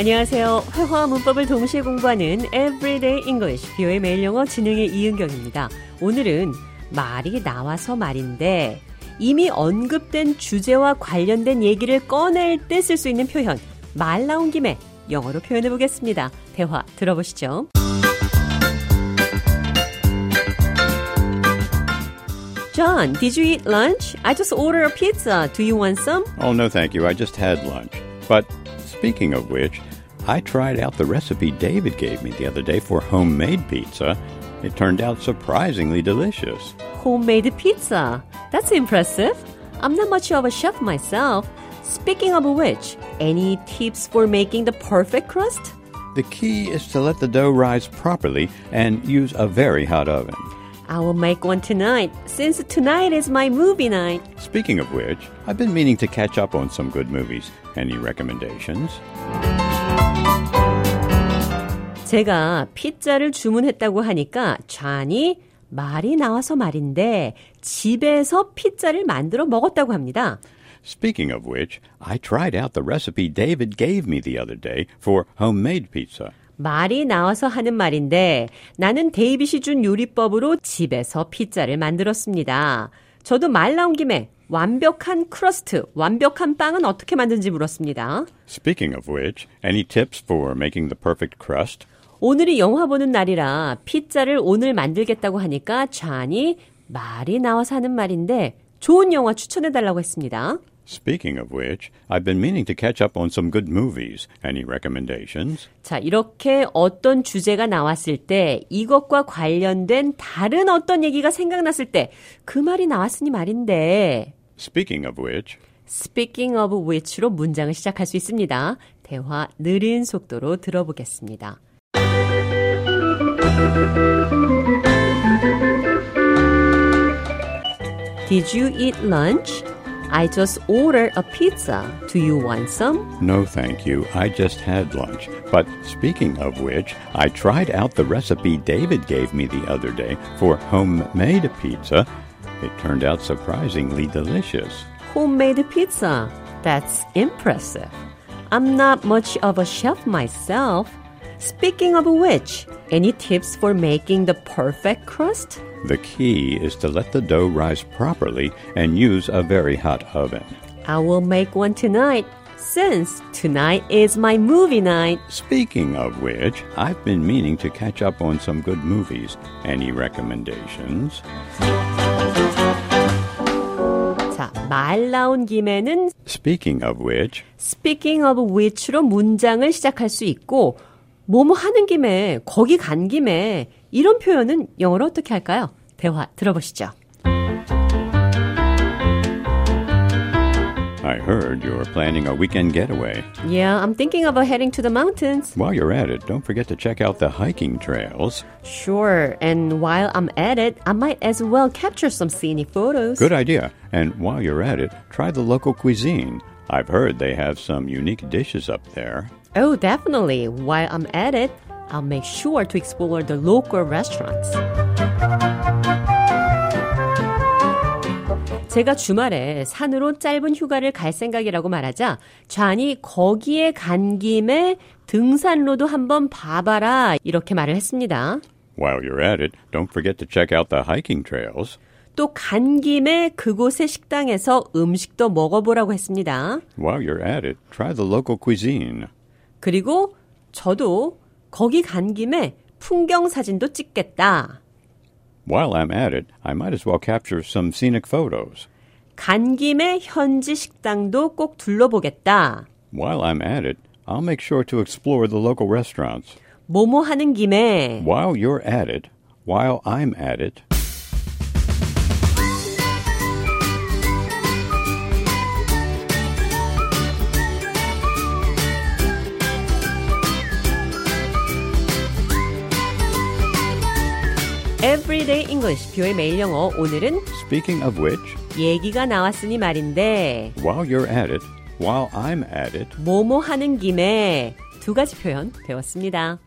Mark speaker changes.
Speaker 1: 안녕하세요. 회화와 문법을 동시에 공부하는 Everyday English, 뷰의 매일 영어 진행의 이은경입니다. 오늘은 말이 나와서 말인데 이미 언급된 주제와 관련된 얘기를 꺼낼 때 쓸 수 있는 표현, 말 나온 김에 영어로 표현해 보겠습니다. 대화 들어보시죠. John, did you eat lunch? I just ordered a pizza. Do you want some?
Speaker 2: Oh, no, thank you. I just had lunch. But speaking of which, I tried out the recipe David gave me the other day for homemade pizza. It turned out surprisingly delicious.
Speaker 1: Homemade pizza. That's impressive. I'm not much of a chef myself. Speaking of which, any tips for making the perfect crust?
Speaker 2: The key is to let the dough rise properly and use a very hot oven.
Speaker 1: I will make one tonight, since tonight is my movie night.
Speaker 2: Speaking of which, I've been meaning to catch up on some good movies. Any recommendations?
Speaker 1: 제가 피자를 주문했다고 하니까 잔이 말이 나와서 말인데 집에서 피자를 만들어 먹었다고 합니다.
Speaker 2: Speaking of which, I tried out the recipe David gave me the other day for homemade pizza.
Speaker 1: 말이 나와서 하는 말인데 나는 데이빗이 준 요리법으로 집에서 피자를 만들었습니다. 저도 말 나온 김에 완벽한 crust, 완벽한 빵은 어떻게 만드는지 물었습니다.
Speaker 2: Speaking of which, any tips for making the perfect crust?
Speaker 1: 오늘이 영화 보는 날이라 피자를 오늘 만들겠다고 하니까 잔이 말이 나와서 하는 말인데 좋은 영화 추천해 달라고 했습니다.
Speaker 2: Speaking of which, I've been meaning to catch up on some good movies. Any recommendations?
Speaker 1: 자, 이렇게 어떤 주제가 나왔을 때 이것과 관련된 다른 어떤 얘기가 생각났을 때 그 말이 나왔으니 말인데
Speaker 2: Speaking of which,
Speaker 1: speaking of which로 문장을 시작할 수 있습니다. 대화 느린 속도로 들어보겠습니다. Did you eat lunch? I just ordered a pizza. Do you want some?
Speaker 2: no thank you, I just had lunch. But speaking of which, I tried out the recipe David gave me the other day for homemade pizza. It turned out surprisingly delicious.
Speaker 1: Homemade pizza. That's impressive. I'm not much of a chef myself. Speaking of which, any tips for making the perfect crust?
Speaker 2: The key is to let the dough rise properly and use a very hot oven.
Speaker 1: I will make one tonight, since tonight is my movie night.
Speaker 2: Speaking of which, I've been meaning to catch up on some good movies. Any recommendations?
Speaker 1: 자, 말 나온 김에는
Speaker 2: Speaking of which,
Speaker 1: speaking of which로 문장을 시작할 수 있고, 뭐뭐 하는 김에, 거기 간 김에, 이런 표현은 영어로 어떻게 할까요? 대화 들어보시죠.
Speaker 2: I heard you're planning a weekend getaway.
Speaker 1: Yeah, I'm thinking about heading to the mountains.
Speaker 2: While you're at it, don't forget to check out the hiking trails.
Speaker 1: Sure, and while I'm at it, I might as well capture some scenic photos.
Speaker 2: Good idea. And while you're at it, try the local cuisine. I've heard they have some unique dishes up there.
Speaker 1: Oh, definitely. While I'm at it, I'll make sure to explore the local restaurants. 제가 주말에 산으로 짧은 휴가를 갈 생각이라고 말하자 좌니 거기에 간 김에 등산로도 한번 봐봐라 이렇게 말을 했습니다.
Speaker 2: While you're at it, don't forget to check out the hiking trails.
Speaker 1: 또 간 김에 그곳의 식당에서 음식도 먹어보라고 했습니다.
Speaker 2: While you're at it, try the local cuisine.
Speaker 1: 그리고 저도 거기 간 김에 풍경 사진도 찍겠다.
Speaker 2: While I'm at it, I might as well capture some scenic photos.
Speaker 1: 간 김에 현지 식당도 꼭 둘러보겠다.
Speaker 2: While I'm at it, I'll make sure to explore the local restaurants.
Speaker 1: 뭐뭐 하는 김에
Speaker 2: While you're at it, while I'm at it,
Speaker 1: Everyday English 뷰의 매일 영어 오늘은
Speaker 2: speaking of which,
Speaker 1: 얘기가 나왔으니 말인데
Speaker 2: while you're at it, while I'm at it,
Speaker 1: 뭐뭐 하는 김에 두 가지 표현 배웠습니다.